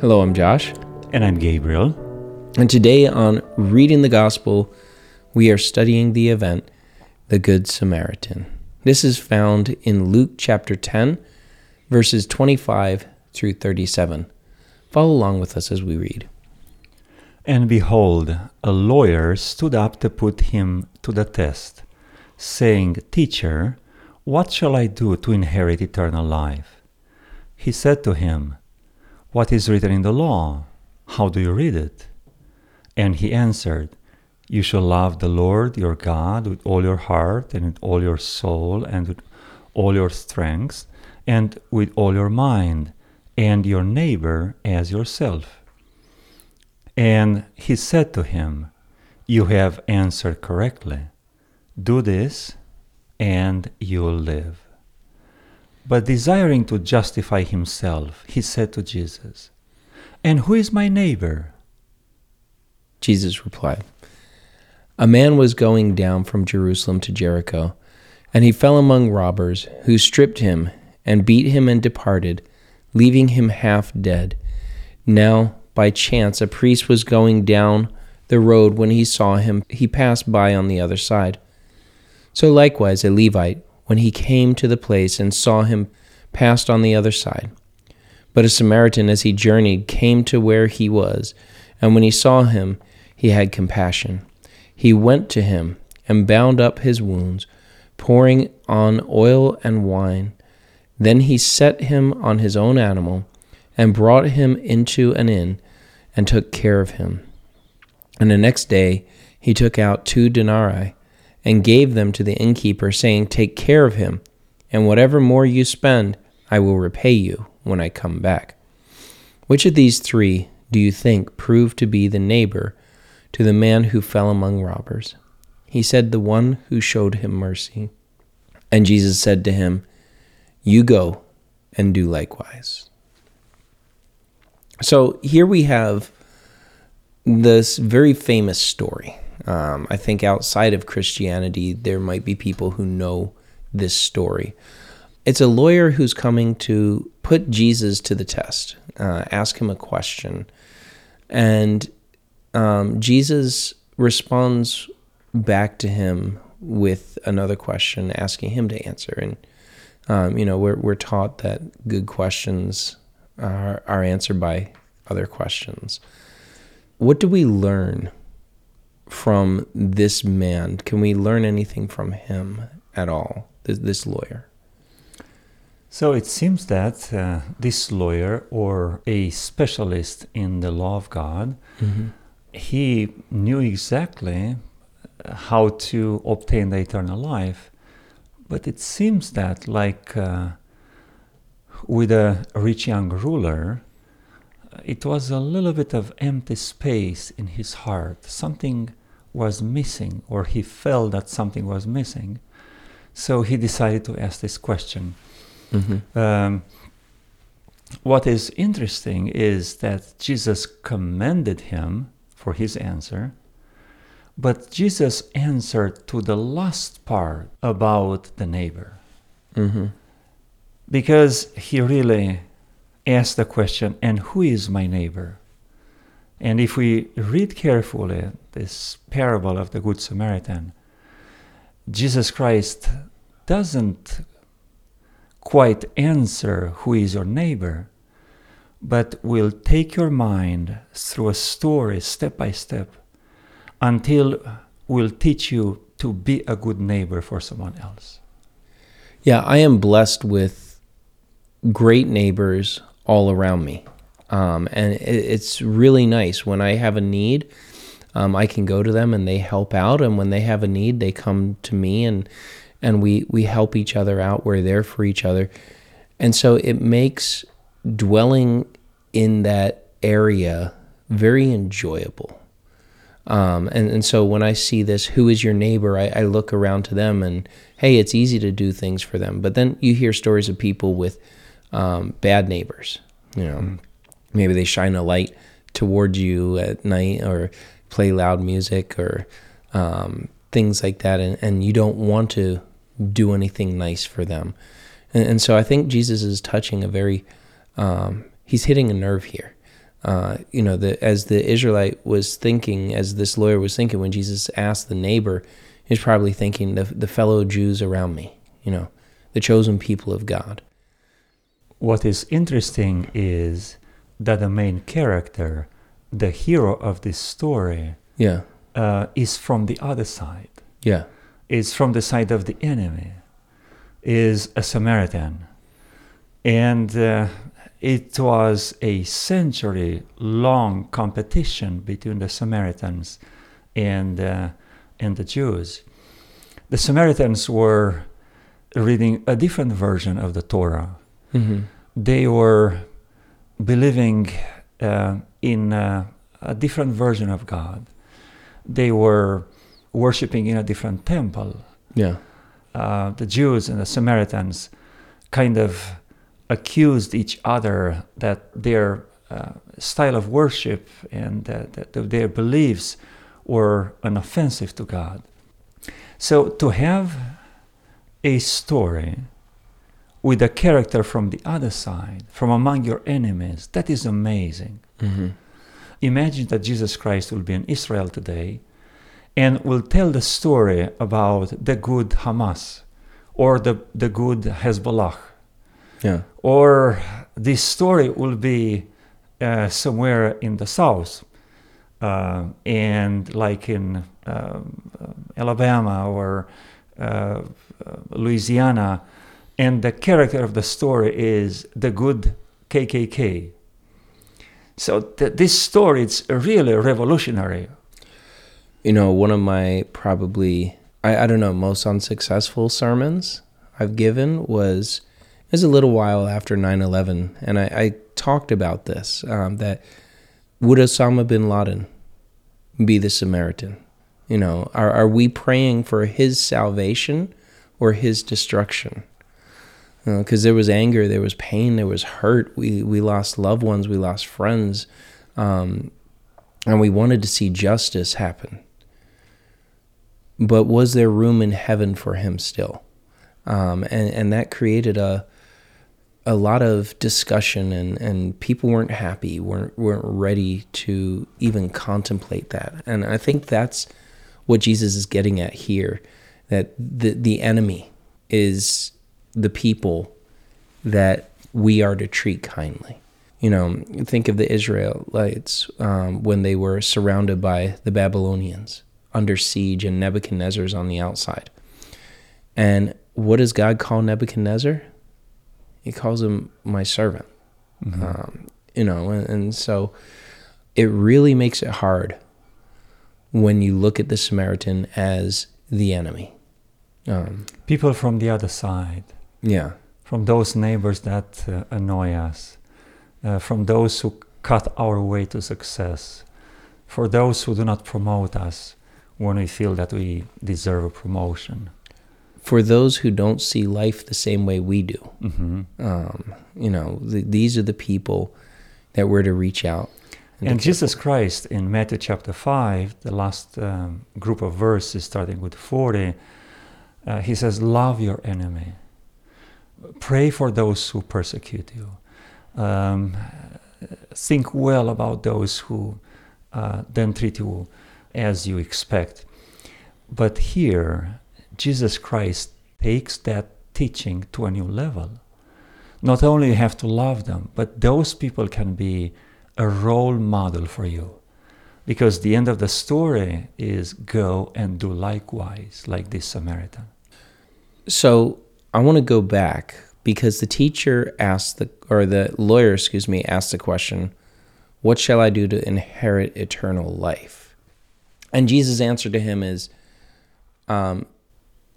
Hello, I'm Josh. And I'm Gabriel. And today on Reading the Gospel, we are studying the event, the Good Samaritan. This is found in Luke chapter 10, verses 25 through 37. Follow along with us as we read. And behold, a lawyer stood up to put him to the test, saying, Teacher, what shall I do to inherit eternal life? He said to him, What is written in the law? How do you read it? And he answered, You shall love the Lord your God with all your heart and with all your soul and with all your strength and with all your mind, and your neighbor as yourself. And he said to him, You have answered correctly. Do this, and you'll live. But desiring to justify himself, he said to Jesus, And who is my neighbor? Jesus replied, A man was going down from Jerusalem to Jericho, and he fell among robbers, who stripped him and beat him and departed, leaving him half dead. Now, by chance, a priest was going down the road when he saw him, he passed by on the other side. So likewise, a Levite, when he came to the place and saw him, passed on the other side. But a Samaritan, as he journeyed, came to where he was, and when he saw him, he had compassion. He went to him and bound up his wounds, pouring on oil and wine. Then he set him on his own animal and brought him into an inn and took care of him. And the next day he took out two denarii and gave them to the innkeeper, saying, Take care of him, and whatever more you spend, I will repay you when I come back. Which of these three do you think proved to be the neighbor to the man who fell among robbers? He said, The one who showed him mercy. And Jesus said to him, You go and do likewise. So here we have this very famous story. Um, I think outside of Christianity, there might be people who know this story. It's a lawyer who's coming to put Jesus to the test, uh, ask him a question. And um, Jesus responds back to him with another question, asking him to answer. And, um, you know, we're, we're taught that good questions are, are answered by other questions. What do we learn from this man? Can we learn anything from him at all, this, this lawyer? So it seems that uh, this lawyer or a specialist in the law of God, mm-hmm. he knew exactly how to obtain the eternal life. But it seems that, like uh, with a rich young ruler, it was a little bit of empty space in his heart. Something was missing, or he felt that something was missing. So he decided to ask this question Mm-hmm. Um, what is interesting is that Jesus commended him for his answer, but Jesus answered to the last part about the neighbor. Mm-hmm. Because he really asked the question, and who is my neighbor? And if we read carefully this parable of the Good Samaritan, Jesus Christ doesn't quite answer who is your neighbor, but will take your mind through a story step by step until we'll teach you to be a good neighbor for someone else. Yeah, I am blessed with great neighbors all around me. Um, and it, it's really nice when I have a need. Um, I can go to them and they help out, and when they have a need, they come to me and and we we help each other out. We're there for each other, and so it makes dwelling in that area very enjoyable. Um, and, and so when I see this, who is your neighbor? I, I, look around to them and, hey, it's easy to do things for them. But then you hear stories of people with um, bad neighbors. You know, mm. Maybe they shine a light towards you at night or play loud music or um, things like that. And, and you don't want to do anything nice for them. And, and so I think Jesus is touching a very, um, he's hitting a nerve here. uh, you know, the, as the Israelite was thinking, as this lawyer was thinking when Jesus asked the neighbor, he's probably thinking the, the fellow Jews around me, you know, the chosen people of God. What is interesting is that the main character, the hero of this story, Yeah, uh, is from the other side. yeah, Is from the side of the enemy. Is a Samaritan, and uh, it was a century-long competition between the Samaritans and uh, and the Jews. The Samaritans were reading a different version of the Torah. hmm They were believing uh, in uh, a different version of God. They were worshiping in a different temple. yeah, Uh, the Jews and the Samaritans kind of accused each other that their uh, style of worship and that, that their beliefs were unoffensive to God. So to have a story with a character from the other side, from among your enemies, that is amazing. hmm Imagine that Jesus Christ will be in Israel today and will tell the story about the good Hamas or the, the good Hezbollah. yeah, Or this story will be uh, somewhere in the south uh, and like in um, Alabama or uh, Louisiana. And the character of the story is the good KKK. So th- this story is really revolutionary. you know, one of my probably I, I don't know most unsuccessful sermons I've given was was a little while after 9-11 and I, I talked about this um, that would Osama bin Laden be the Samaritan? You know, are are we praying for his salvation or his destruction? Because there was anger, there was pain, there was hurt. We we lost loved ones, we lost friends, um, and we wanted to see justice happen. But was there room in heaven for him still? Um, and and that created a a lot of discussion and, and people weren't happy, weren't weren't ready to even contemplate that. And I think that's what Jesus is getting at here, that the the enemy is the people that we are to treat kindly. You know, think of the Israelites um, when they were surrounded by the Babylonians under siege and Nebuchadnezzar's on the outside. And what does God call Nebuchadnezzar? He calls him my servant. Um, you know, and, and so it really makes it hard when you look at the Samaritan as the enemy. Um, People from the other side, yeah, from those neighbors that uh, annoy us, uh, from those who cut our way to success, for those who do not promote us when we feel that we deserve a promotion. for those who don't see life the same way we do, hmm um, you know, th- these are the people that we're to reach out. And care Jesus Christ in Matthew chapter 5, the last um, group of verses starting with 40, uh, he says, Love your enemy. Pray for those who persecute you. Um, think well about those who uh, then treat you as you expect. But here, Jesus Christ takes that teaching to a new level. Not only you have to love them, but those people can be a role model for you. Because the end of the story is go and do likewise, like this Samaritan. So I want to go back because the teacher asked the, or the lawyer, excuse me, asked the question, What shall I do to inherit eternal life? And Jesus' answer to him is, um,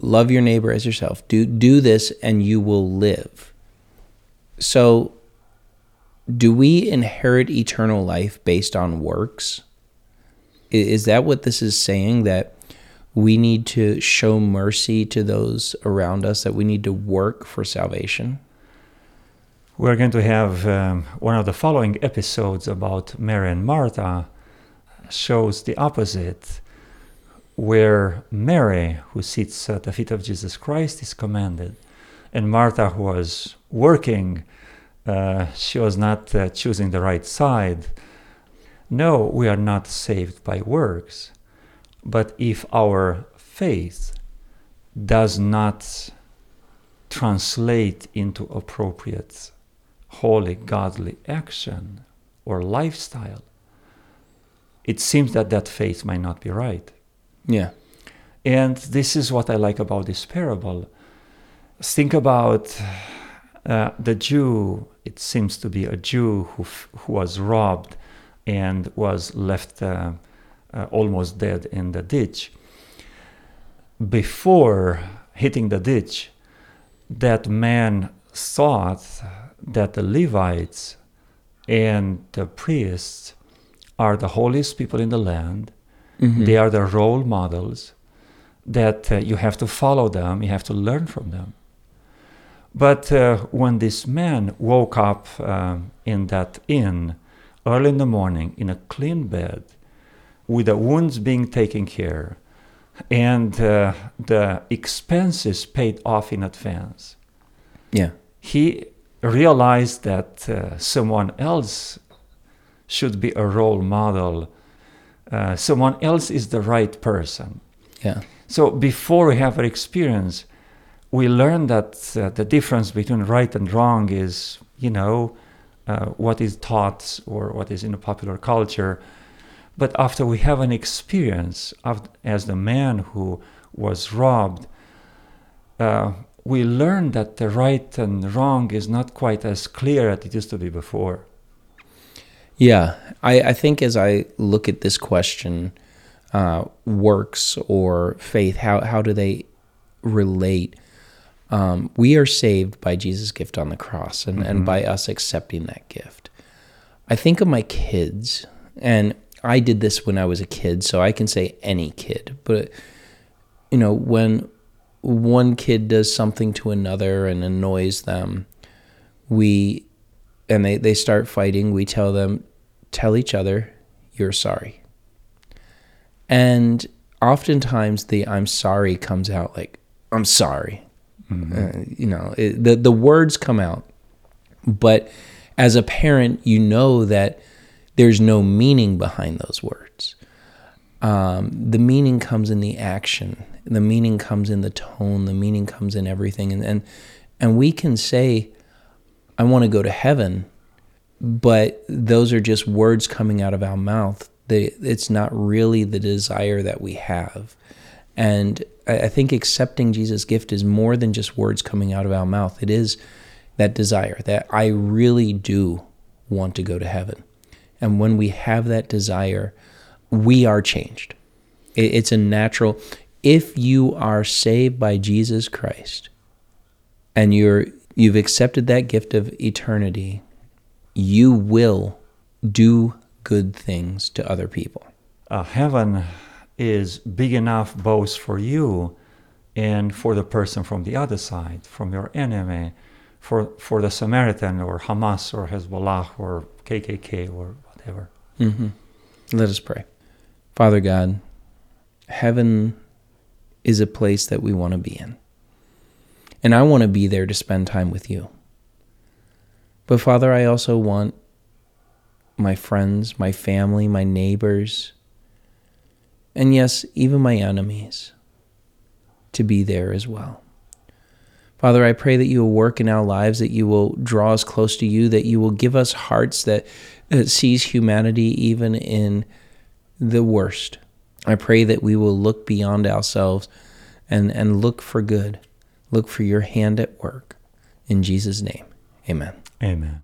Love your neighbor as yourself. Do, do this and you will live. So, do we inherit eternal life based on works? Is that what this is saying? That we need to show mercy to those around us, that we need to work for salvation? We're going to have um, one of the following episodes about Mary and Martha shows the opposite, where Mary, who sits at the feet of Jesus Christ, is commanded, and Martha, who was working, uh, she was not uh, choosing the right side, no, we are not saved by works, but if our faith does not translate into appropriate, holy, godly action or lifestyle, it seems that that faith might not be right. Yeah. And this is what I like about this parable. Think about uh, the Jew, it seems to be a Jew who, f- who was robbed and was left uh, uh, almost dead in the ditch. Before hitting the ditch, that man thought that the Levites and the priests are the holiest people in the land. Mhm. They are the role models that uh, you have to follow them, you have to learn from them. But uh, when this man woke up um, in that inn early in the morning in a clean bed, with the wounds being taken care, and uh, the expenses paid off in advance, Yeah. he realized that uh, someone else should be a role model. Uh, someone else is the right person. Yeah. So before we have our experience, we learn that uh, the difference between right and wrong is, you know, uh, what is taught or what is in the popular culture. But after we have an experience of, as the man who was robbed, uh, we learn that the right and wrong is not quite as clear as it used to be before. Yeah, I, I think as I look at this question, uh, works or faith, how, how do they relate? Um, we are saved by Jesus' gift on the cross and, and by us accepting that gift. I think of my kids, and I did this when I was a kid, so I can say any kid, but you know, when one kid does something to another and annoys them, we and they, they start fighting, we tell them, tell each other, you're sorry. And oftentimes the I'm sorry comes out like, I'm sorry. Uh, you know, it, the, the words come out. But as a parent, you know that there's no meaning behind those words. Um, the meaning comes in the action. The meaning comes in the tone. The meaning comes in everything. And and, and we can say, I want to go to heaven, but those are just words coming out of our mouth. They, it's not really the desire that we have. And I, I think accepting Jesus' gift is more than just words coming out of our mouth. It is that desire that I really do want to go to heaven. And when we have that desire, we are changed. It's a natural. If you are saved by Jesus Christ, and you're you've accepted that gift of eternity, you will do good things to other people. uh, heaven is big enough both for you and for the person from the other side, from your enemy, for, for the Samaritan or Hamas or Hezbollah or KKK or whatever. hmm Let us pray. Father God, heaven is a place that we want to be in. And I want to be there to spend time with you. But Father, I also want my friends, my family, my neighbors, and yes, even my enemies to be there as well. Father, I pray that you will work in our lives, that you will draw us close to you, that you will give us hearts that, that sees humanity even in the worst. I pray that we will look beyond ourselves and, and look for good, look for your hand at work. In Jesus' name, amen. Amen.